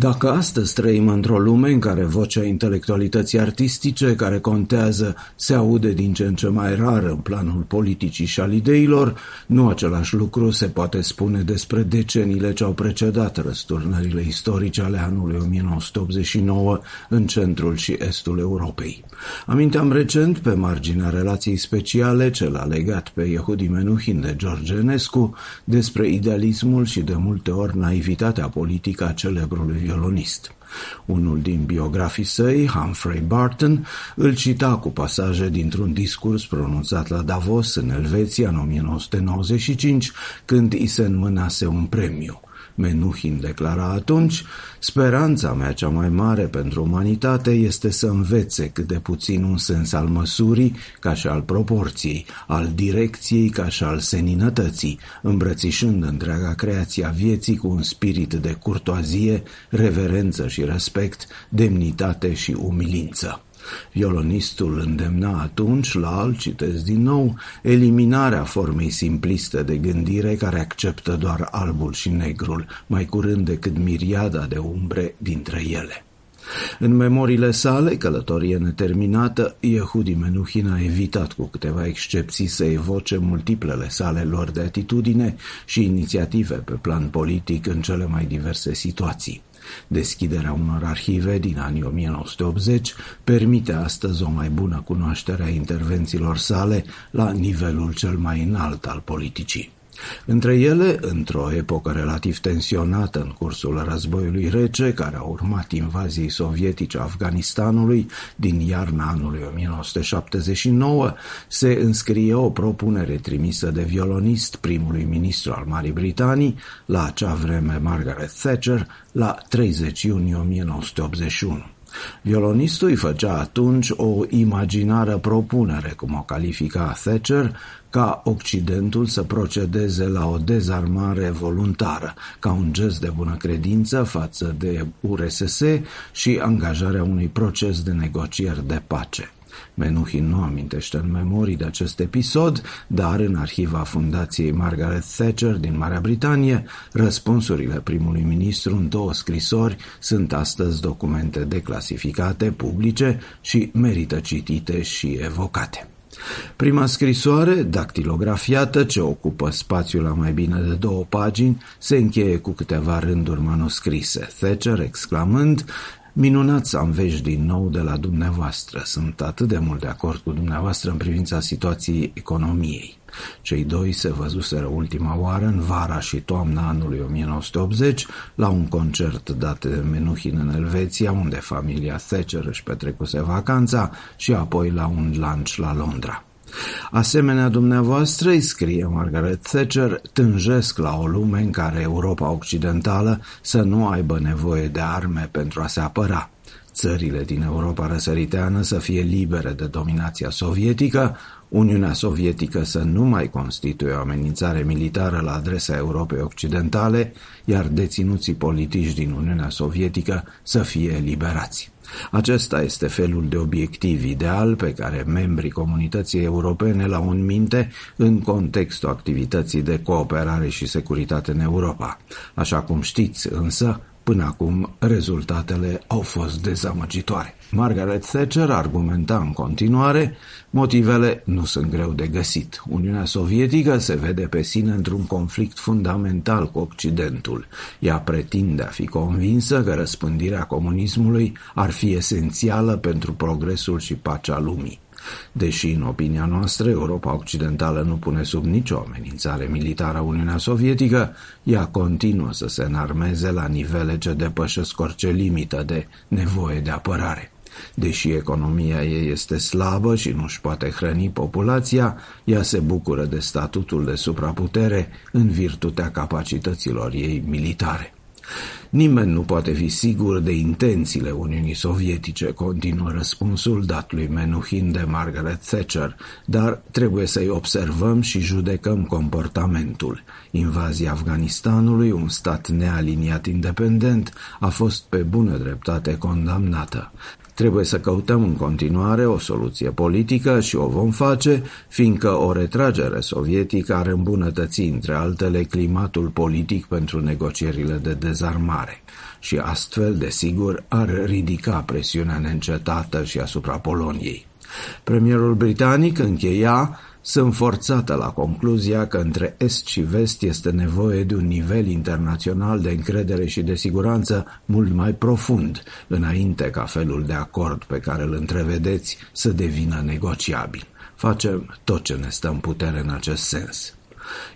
Dacă astăzi trăim într-o lume în care vocea intelectualității artistice care contează se aude din ce în ce mai rar în planul politicii și al ideilor, nu același lucru se poate spune despre deceniile ce au precedat răsturnările istorice ale anului 1989 în centrul și estul Europei. Aminteam recent, pe marginea relației speciale ce l-a legat pe Yehudi Menuhin de George Enescu, despre idealismul și de multe ori naivitatea politică a celebrului violonist. Unul din biografii săi, Humphrey Barton, îl cita cu pasaje dintr-un discurs pronunțat la Davos, în Elveția, în 1995, când i se înmânase un premiu – Menuhin declara atunci, speranța mea cea mai mare pentru umanitate este să învețe cât de puțin un sens al măsurii ca și al proporției, al direcției ca și al seninătății, îmbrățișând întreaga creație a vieții cu un spirit de curtoazie, reverență și respect, demnitate și umilință. Violonistul îndemna atunci la, îl citesc din nou, eliminarea formei simpliste de gândire care acceptă doar albul și negrul, mai curând decât miriada de umbre dintre ele. În memoriile sale, călătorie neterminată, Yehudi Menuhin a evitat cu câteva excepții să evoce multiplele sale lor de atitudine și inițiative pe plan politic în cele mai diverse situații. Deschiderea unor arhive din anii 1980 permite astăzi o mai bună cunoaștere a intervențiilor sale la nivelul cel mai înalt al politicii. Între ele, într-o epocă relativ tensionată în cursul războiului rece, care a urmat invaziei sovietice a Afganistanului din iarna anului 1979, se înscrie o propunere trimisă de violonist primului ministru al Marii Britanii, la acea vreme Margaret Thatcher, la 30 iunie 1981. Violonistul îi făcea atunci o imaginară propunere, cum o califica Thatcher, ca Occidentul să procedeze la o dezarmare voluntară, ca un gest de bună credință față de URSS și angajarea unui proces de negocieri de pace. Menuhin nu amintește în memorii de acest episod, dar în arhiva Fundației Margaret Thatcher din Marea Britanie, răspunsurile primului ministru în două scrisori sunt astăzi documente declasificate, publice și merită citite și evocate. Prima scrisoare, dactilografiată, ce ocupă spațiul la mai bine de două pagini, se încheie cu câteva rânduri manuscrise, Thatcher exclamând Minunat să am vești din nou de la dumneavoastră. Sunt atât de mult de acord cu dumneavoastră în privința situației economiei. Cei doi se văzuseră ultima oară în vara și toamna anului 1980 la un concert dat de Menuhin în Elveția, unde familia Thatcher își petrecuse vacanța și apoi la un lunch la Londra. Asemenea dumneavoastră, îi scrie Margaret Thatcher, tânjesc la o lume în care Europa Occidentală să nu aibă nevoie de arme pentru a se apăra. Țările din Europa răsăriteană să fie libere de dominația sovietică, Uniunea Sovietică să nu mai constituie o amenințare militară la adresa Europei Occidentale, iar deținuții politici din Uniunea Sovietică să fie eliberați. Acesta este felul de obiectiv ideal pe care membrii comunității europene l-au în minte în contextul activității de cooperare și securitate în Europa. Așa cum știți însă, Până acum, rezultatele au fost dezamăgitoare. Margaret Thatcher argumenta în continuare, motivele nu sunt greu de găsit. Uniunea Sovietică se vede pe sine într-un conflict fundamental cu Occidentul. Ea pretinde a fi convinsă că răspândirea comunismului ar fi esențială pentru progresul și pacea lumii. Deși, în opinia noastră, Europa Occidentală nu pune sub nicio amenințare militară Uniunea Sovietică, ea continuă să se înarmeze la nivele ce depășesc orice limită de nevoie de apărare. Deși economia ei este slabă și nu își poate hrăni populația, ea se bucură de statutul de supraputere în virtutea capacităților ei militare. Nimeni nu poate fi sigur de intențiile Uniunii Sovietice, continuă răspunsul dat lui Menuhin de Margaret Thatcher, dar trebuie să-i observăm și judecăm comportamentul. Invazia Afganistanului, un stat nealiniat independent, a fost pe bună dreptate condamnată. Trebuie să căutăm în continuare o soluție politică și o vom face, fiindcă o retragere sovietică ar îmbunătăți, între altele, climatul politic pentru negocierile de dezarmare și astfel, desigur, ar ridica presiunea neîncetată și asupra Poloniei. Premierul britanic încheia sunt forțată la concluzia că între Est și Vest este nevoie de un nivel internațional de încredere și de siguranță mult mai profund, înainte ca felul de acord pe care îl întrevedeți să devină negociabil. Facem tot ce ne stă în putere în acest sens.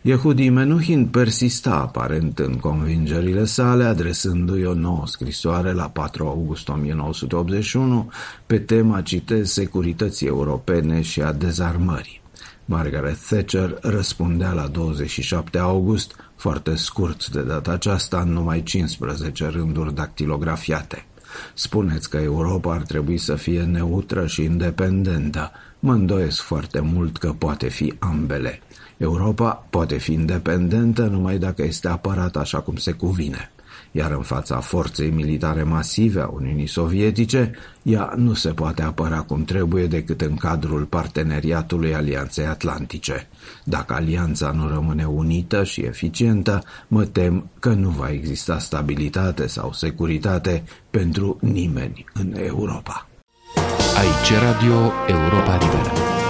Yehudi Menuhin persista aparent în convingerile sale, adresându-i o nouă scrisoare la 4 august 1981 pe tema, citez, securității europene și a dezarmării. Margaret Thatcher răspundea la 27 august, foarte scurt de data aceasta, în numai 15 rânduri dactilografiate. Spuneți că Europa ar trebui să fie neutră și independentă. Mă îndoiesc foarte mult că poate fi ambele. Europa poate fi independentă numai dacă este apărată așa cum se cuvine iar în fața forței militare masive a Uniunii Sovietice, ea nu se poate apăra cum trebuie decât în cadrul parteneriatului Alianței Atlantice. Dacă alianța nu rămâne unită și eficientă, mă tem că nu va exista stabilitate sau securitate pentru nimeni în Europa. Aici Radio Europa Liberă.